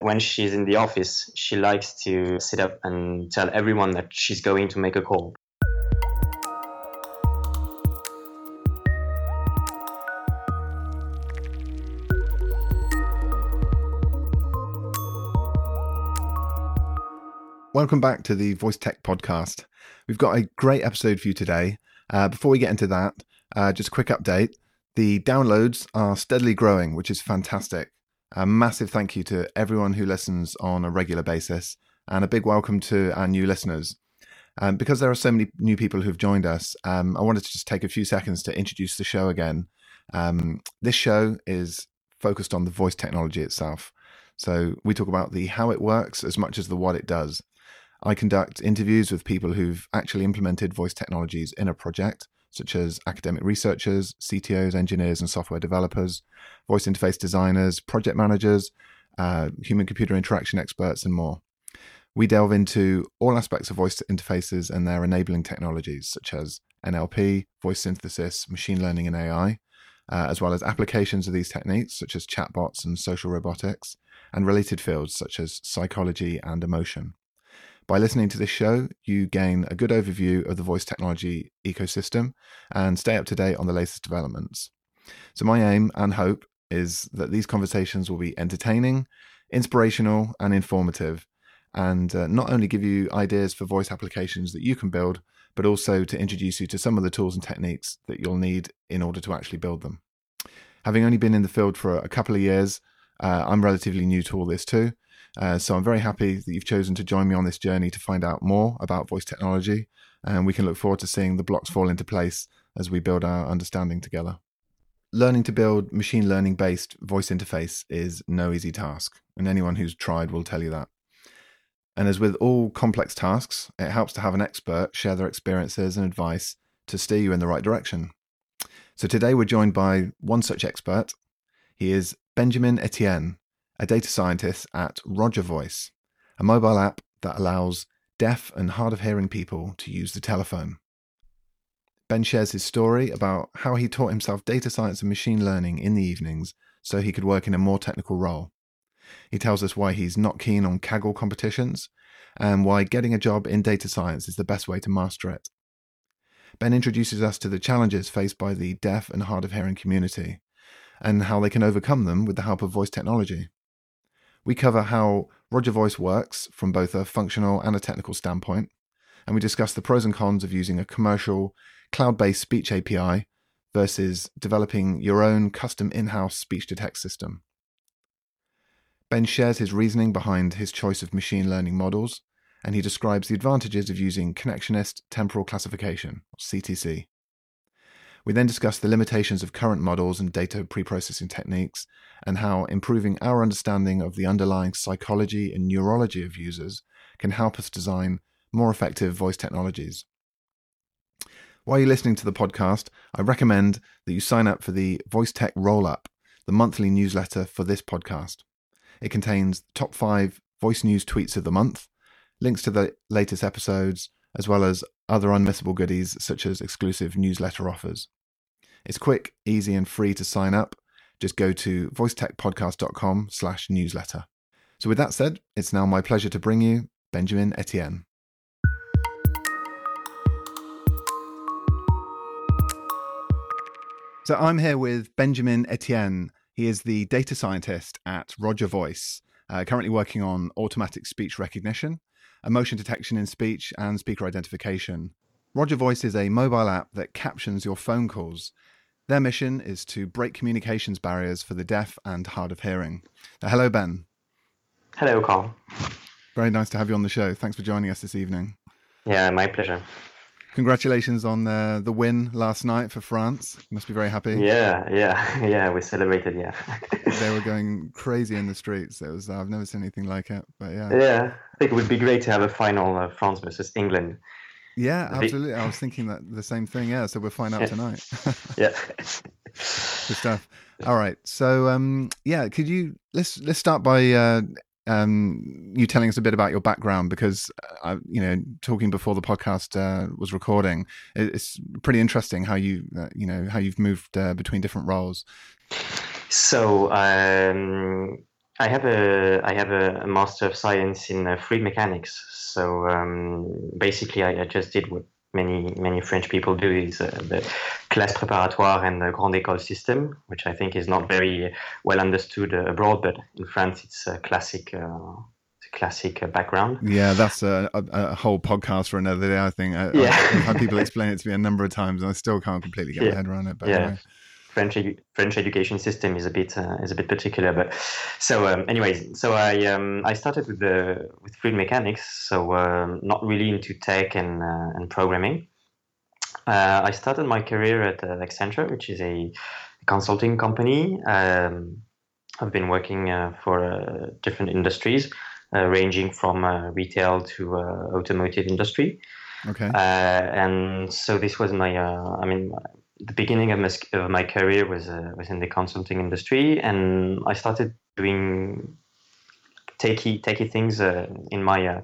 When she's in the office, she likes to sit up and tell everyone that she's going to make a call. Welcome back to the Voice Tech Podcast. We've got a great episode for you today. Uh, before we get into that, uh, just a quick update. The downloads are steadily growing, which is fantastic. A massive thank you to everyone who listens on a regular basis, and a big welcome to our new listeners. Um, because there are so many new people who've joined us, um, I wanted to just take a few seconds to introduce the show again. Um, this show is focused on the voice technology itself. So we talk about the how it works as much as the what it does. I conduct interviews with people who've actually implemented voice technologies in a project, such as academic researchers, CTOs, engineers, and software developers, voice interface designers, project managers, uh, human computer interaction experts, and more. We delve into all aspects of voice interfaces and their enabling technologies, such as NLP, voice synthesis, machine learning, and AI, uh, as well as applications of these techniques, such as chatbots and social robotics, and related fields such as psychology and emotion. By listening to this show, you gain a good overview of the voice technology ecosystem and stay up to date on the latest developments. So, my aim and hope is that these conversations will be entertaining, inspirational, and informative, and uh, not only give you ideas for voice applications that you can build, but also to introduce you to some of the tools and techniques that you'll need in order to actually build them. Having only been in the field for a couple of years, uh, I'm relatively new to all this too. Uh, so I'm very happy that you've chosen to join me on this journey to find out more about voice technology, and we can look forward to seeing the blocks fall into place as we build our understanding together. Learning to build machine learning based voice interface is no easy task, and anyone who's tried will tell you that. And as with all complex tasks, it helps to have an expert share their experiences and advice to steer you in the right direction. So today we're joined by one such expert. He is Benjamin Etienne, a data scientist at Rogervoice, a mobile app that allows deaf and hard of hearing people to use the telephone. Ben shares his story about how he taught himself data science and machine learning in the evenings so he could work in a more technical role. He tells us why he's not keen on Kaggle competitions and why getting a job in data science is the best way to master it. Ben introduces us to the challenges faced by the deaf and hard of hearing community and how they can overcome them with the help of voice technology. We cover how Rogervoice works from both a functional and a technical standpoint, and we discuss the pros and cons of using a commercial cloud based speech API versus developing your own custom in house speech to text system. Ben shares his reasoning behind his choice of machine learning models, and he describes the advantages of using connectionist temporal classification, or CTC. We then discuss the limitations of current models and data preprocessing techniques, and how improving our understanding of the underlying psychology and neurology of users can help us design more effective voice technologies. While you're listening to the podcast, I recommend that you sign up for the Voice Tech Roll Up, the monthly newsletter for this podcast. It contains top five voice news tweets of the month, links to the latest episodes, as well as other unmissable goodies such as exclusive newsletter offers. It's quick, easy, and free to sign up. Just go to voicetechpodcast.com slash newsletter. So with that said, it's now my pleasure to bring you Benjamin Etienne. So I'm here with Benjamin Etienne. He is the data scientist at Rogervoice, uh, currently working on automatic speech recognition, emotion detection in speech, and speaker identification. Rogervoice is a mobile app that captions your phone calls their mission is to break communications barriers for the deaf and hard of hearing. Uh, hello, Ben. Hello, Carl. Very nice to have you on the show. Thanks for joining us this evening. Yeah, my pleasure. Congratulations on uh, the win last night for France. You must be very happy. Yeah, yeah, yeah. We celebrated. Yeah. they were going crazy in the streets. It was. I've never seen anything like it. But yeah. Yeah, I think it would be great to have a final of France versus England yeah, absolutely. I was thinking that the same thing. Yeah, so we'll find out tonight. yeah. Good stuff. All right. So, um, yeah, could you let's let's start by uh, um, you telling us a bit about your background because uh, you know talking before the podcast uh, was recording, it's pretty interesting how you uh, you know how you've moved uh, between different roles. So um, I have a I have a, master of science in uh, fluid mechanics. So um, basically, I, I, just did what many many French people do is uh, the class préparatoire and the grande école system, which I think is not very well understood uh, abroad, but in France it's a classic. Uh, classic uh, background. Yeah, that's a, a, a, whole podcast for another day. I think. I, yeah. I've had people explain it to me a number of times, and I still can't completely get yeah. my head around it. But yeah. Anyway. French edu- French education system is a bit uh, is a bit particular. But so, um, anyways, so I um, I started with the with fluid mechanics, so um, not really into tech and uh, and programming. Uh, I started my career at uh, Accenture, which is a consulting company. Um, I've been working uh, for uh, different industries, ranging from retail to automotive industry. Okay. and so this was my, I mean, the beginning of my, of my career was uh, was in the consulting industry, and I started doing techie techie things uh, in my uh,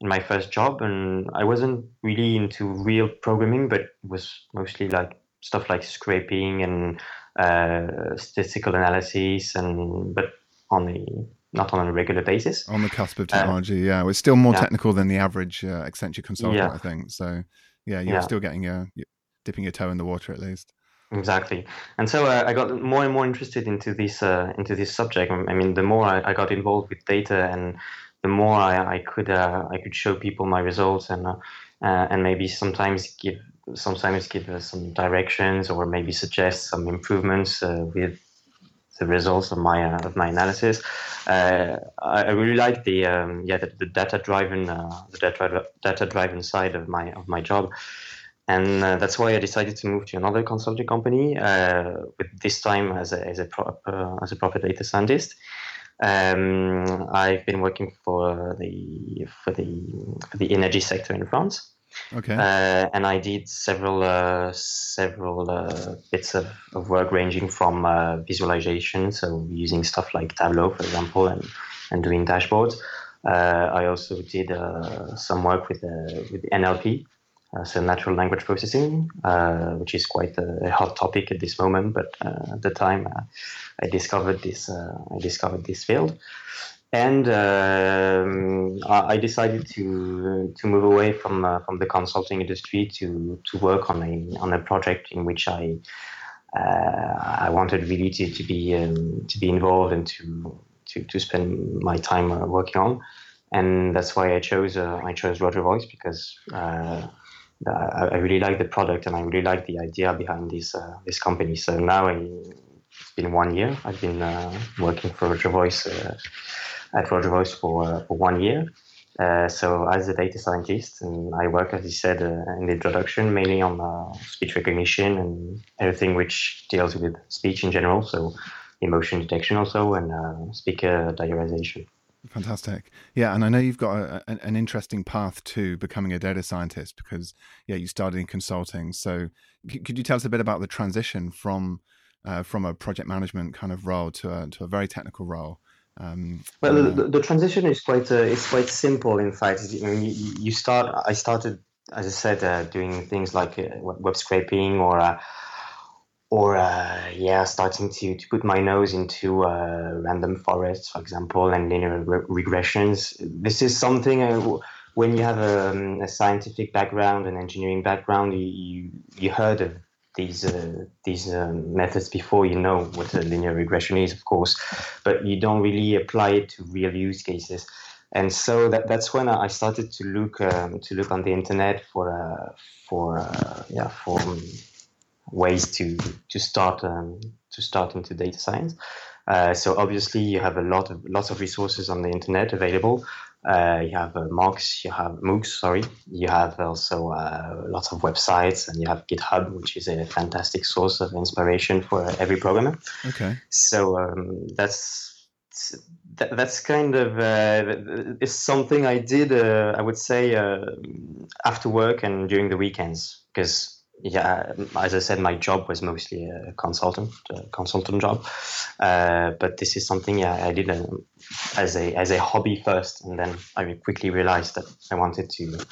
in my first job, and I wasn't really into real programming, but it was mostly like stuff like scraping and uh, statistical analysis, and but on the not on a regular basis. On the cusp of technology, yeah, it's still more yeah. technical than the average uh, Accenture consultant, yeah. I think. So yeah, you're yeah. still getting your dipping your toe in the water at least. Exactly, and so uh, I got more and more interested into this uh, into this subject. I mean, the more I, I, got involved with data, and the more I, I could uh, I could show people my results, and uh, uh, and maybe sometimes give sometimes give uh, some directions, or maybe suggest some improvements with the results of my uh, of my analysis. I, I, really like the um, yeah the, data driven the data data driven side of my of my job and uh, that's why I decided to move to another consulting company. Uh, with this time as a as a proper as a proper data scientist. Um, I've been working for the for the for the energy sector in France. Okay. Uh, and I did several uh, several uh, bits of, of work ranging from uh, visualization, so using stuff like Tableau, for example, and and doing dashboards. I also did some work with with NLP, uh, so natural language processing, uh, which is quite a, hot topic at this moment. But uh, at the time, uh, I discovered this. Uh, I discovered this field, and um, I, decided to to move away from uh, from the consulting industry to to work on a on a project in which I I wanted really to, to be um, to be involved and to to, to spend my time working on. And that's why I chose I chose Rogervoice because I, I, really like the product and I really like the idea behind this uh, this company. So now I, it's been one year. I've been uh, working for Rogervoice uh, at Rogervoice for uh, for one year. Uh, so as a data scientist, and I work, as you said uh, in the introduction, mainly on speech recognition and everything which deals with speech in general. So emotion detection also and speaker diarization. Fantastic. Yeah, and I know you've got a, a, an interesting path to becoming a data scientist because yeah, you started in consulting. So c- could you tell us a bit about the transition from uh, from a project management kind of role to a to a very technical role? Um, well, uh, the, the, transition is quite uh, it's quite simple. In fact, you, you, start. I started, as I said, uh, doing things like uh, web scraping or uh, or uh, yeah, starting to, to put my nose into uh, random forests, for example, and linear re- regressions. This is something uh, when you have a, um, a, scientific background, an engineering background, you you, heard of these uh, these um, methods before. You know what a linear regression is, of course, but you don't really apply it to real use cases. And so that, that's when I started to look um, to look on the internet for uh, for uh, yeah for um, ways to to start um, to start into data science. Uh, so obviously you have a lot of lots of resources on the internet available. Uh, you have uh, MOOCs, you have MOOCs, sorry. You have also uh, lots of websites, and you have GitHub, which is a fantastic source of inspiration for every programmer. Okay. So um, that's that, that's kind of uh, it's something I did. Uh, I would say uh, after work and during the weekends because yeah, as I said, my job was mostly a consultant, a consultant job. Uh, but this is something yeah, I did uh, as a as a hobby first, and then I quickly realized that I wanted to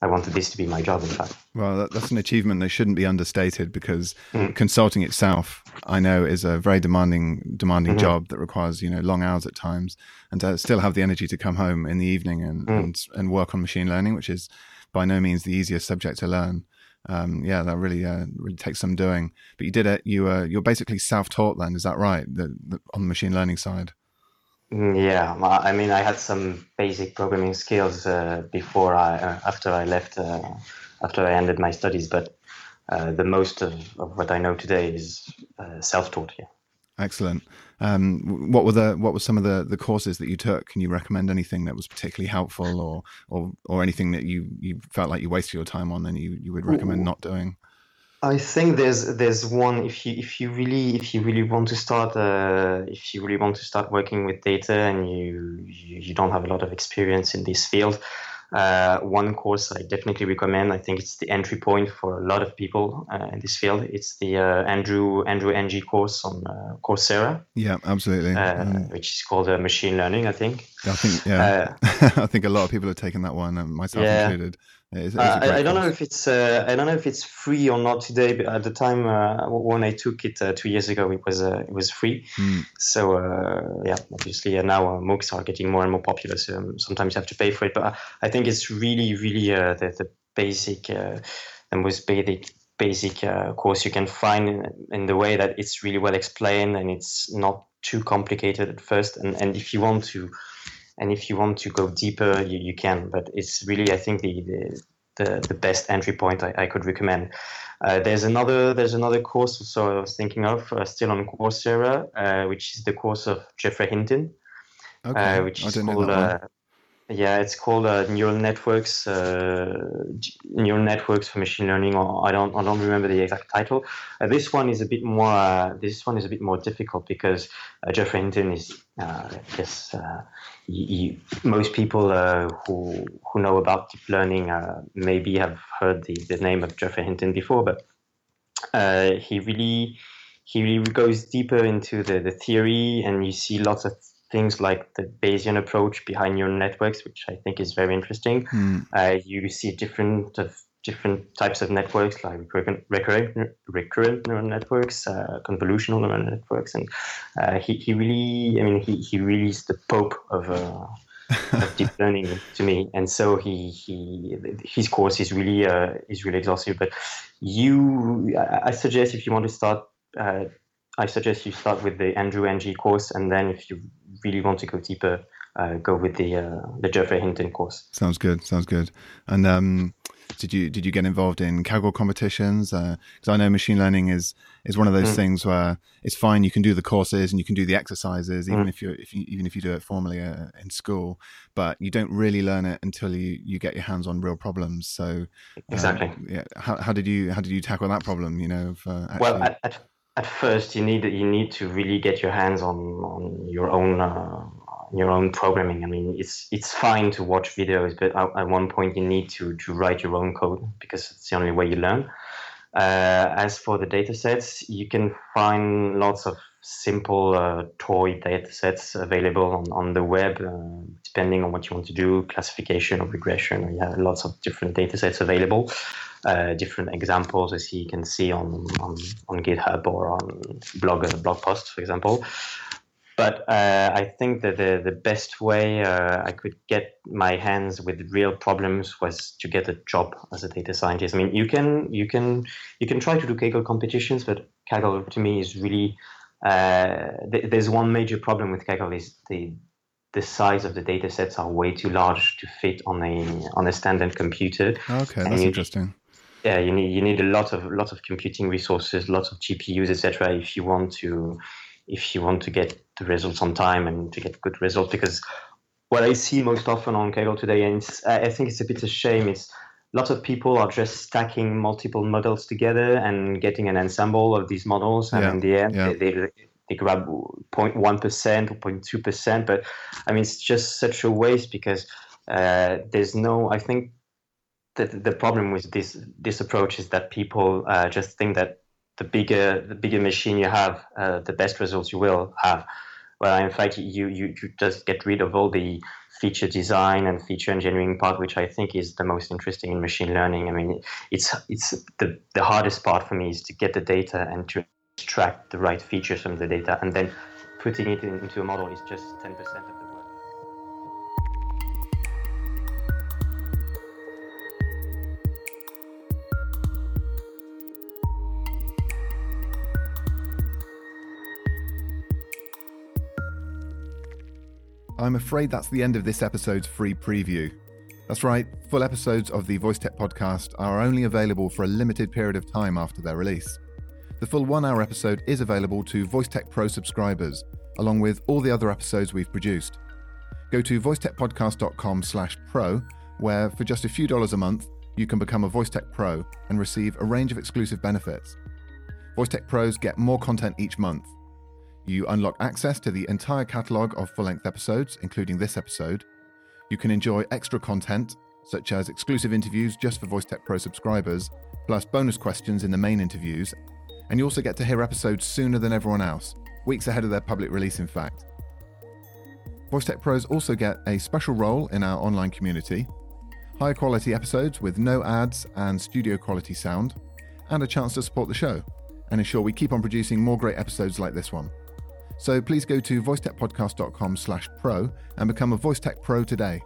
I wanted this to be my job, in fact. Well, that, that's an achievement that shouldn't be understated because mm. consulting itself, I know, is a very demanding, demanding mm-hmm. job that requires you know long hours at times, and to still have the energy to come home in the evening and mm. and, and work on machine learning, which is by no means the easiest subject to learn. Um, yeah, that really uh, really takes some doing. But you did it. You uh, you're basically self taught then, is that right? The, the, on the machine learning side. Mm, yeah, I mean, I had some basic programming skills uh, before I, uh, after I left, uh, after I ended my studies. But uh, the most of, of, what I know today is uh, self-taught. Yeah. Excellent. Um, what were the what were some of the, the courses that you took? Can you recommend anything that was particularly helpful, or or or anything that you, you felt like you wasted your time on, and you, you would recommend not doing? I think there's there's one if you if you really if you really want to start uh, if you really want to start working with data and you you don't have a lot of experience in this field, uh, one course I definitely recommend. I think it's the entry point for a lot of people uh, in this field. It's the uh, Andrew Andrew Ng course on uh, Coursera. Yeah, absolutely. Mm. Which is called machine learning, I think. I think yeah. I think a lot of people have taken that one, myself yeah. included. It's, it's uh, I, I, don't know if it's uh, I don't know if it's free or not today, but at the time uh, when I took it uh, two years ago, it was uh, it was free. Mm. So uh, yeah, obviously now MOOCs are getting more and more popular. So um, sometimes you have to pay for it, but I think it's really really the, the basic, the most basic basic course you can find in, in the way that it's really well explained and it's not too complicated at first. And and if you want to and if you want to go deeper, you, you can. But it's really, I think, the the, the, the best entry point I, I could recommend. Uh, there's another there's another course so I was thinking of uh, still on Coursera, uh, which is the course of Geoffrey Hinton, okay. Uh, which is called uh, yeah, it's called uh, neural networks, uh, neural networks for machine learning. Or I don't, I don't remember the exact title. Uh, this one is a bit more. Uh, this one is a bit more difficult because uh, Geoffrey Hinton is. yes, most people who who know about deep learning maybe have heard the, the name of Geoffrey Hinton before, but he really he really goes deeper into the, the theory, and you see lots of things like the Bayesian approach behind neural networks, which I think is very interesting. Mm. Uh, you see different of different types of networks like recurrent, recurrent, recurrent neural networks, uh, convolutional neural networks, and uh, he, he really, I mean, he, he really is the pope of, uh, of deep learning to me. And so he, he his course is really uh, is really exhaustive. But you, I suggest if you want to start. I suggest you start with the Andrew Ng course, and then if you really want to go deeper, uh, go with the uh, the Geoffrey Hinton course. Sounds good. Sounds good. And um, did you did you get involved in Kaggle competitions? Because uh, I know machine learning is is one of those mm. things where it's fine. You can do the courses and you can do the exercises, even mm. if you if you even if you do it formally uh, in school, but you don't really learn it until you you get your hands on real problems. So exactly. yeah. How, how did you how did you tackle that problem? You know. Of, uh, actually... Well, at, at at first you need you need to really get your hands on on your own uh, your own programming. I mean, it's it's fine to watch videos, but at, at, one point you need to to write your own code because it's the only way you learn. Uh, as for the data sets, you can find lots of simple uh, toy data sets available on, on the web, uh, depending on what you want to do, classification or regression. You have lots of different data sets available uh, different examples as you can see on, on, on GitHub or on blog uh, blog posts, for example. But uh, I think that the, the best way uh, I could get my hands with real problems was to get a job as a data scientist. I mean, you can you can you can try to do Kaggle competitions, but Kaggle to me is really uh, th- there's one major problem with Kaggle is the the size of the data sets are way too large to fit on a on a standard computer. Okay, that's you, interesting yeah, you need you need a lot of lot of computing resources, lots of GPUs, etc. If you want to if you want to get the results on time and to get good results, because what I see most often on Kaggle today, and I think it's a bit of a shame, is lots of people are just stacking multiple models together and getting an ensemble of these models, and yeah, in the end, yeah. they, they, they grab 0.1% or 0.2%. But I mean, it's just such a waste because uh, there's no, I think the, the problem with this this approach is that people uh, just think that the bigger the bigger machine you have, uh, the best results you will have. well, in fact, you, you, you just get rid of all the feature design and feature engineering part, which I think is the most interesting in machine learning. I mean, it's it's the, the hardest part for me is to get the data and to extract the right features from the data, and then putting it into a model is just 10% of I'm afraid that's the end of this episode's free preview. That's right, full episodes of the Voice Tech podcast are only available for a limited period of time after their release. The full one hour episode is available to Voice Tech Pro subscribers, along with all the other episodes we've produced. Go to voicetechpodcast.com slash pro, where for just a few dollars a month, you can become a Voice Tech Pro and receive a range of exclusive benefits. Voice Tech Pros get more content each month, you unlock access to the entire catalogue of full length episodes, including this episode. You can enjoy extra content, such as exclusive interviews just for Voice Tech Pro subscribers, plus bonus questions in the main interviews. And you also get to hear episodes sooner than everyone else, weeks ahead of their public release, in fact. Voice Tech Pros also get a special role in our online community, higher quality episodes with no ads and studio quality sound, and a chance to support the show and ensure we keep on producing more great episodes like this one. So please go to voicetechpodcast.com slash pro and become a VoiceTech Pro today.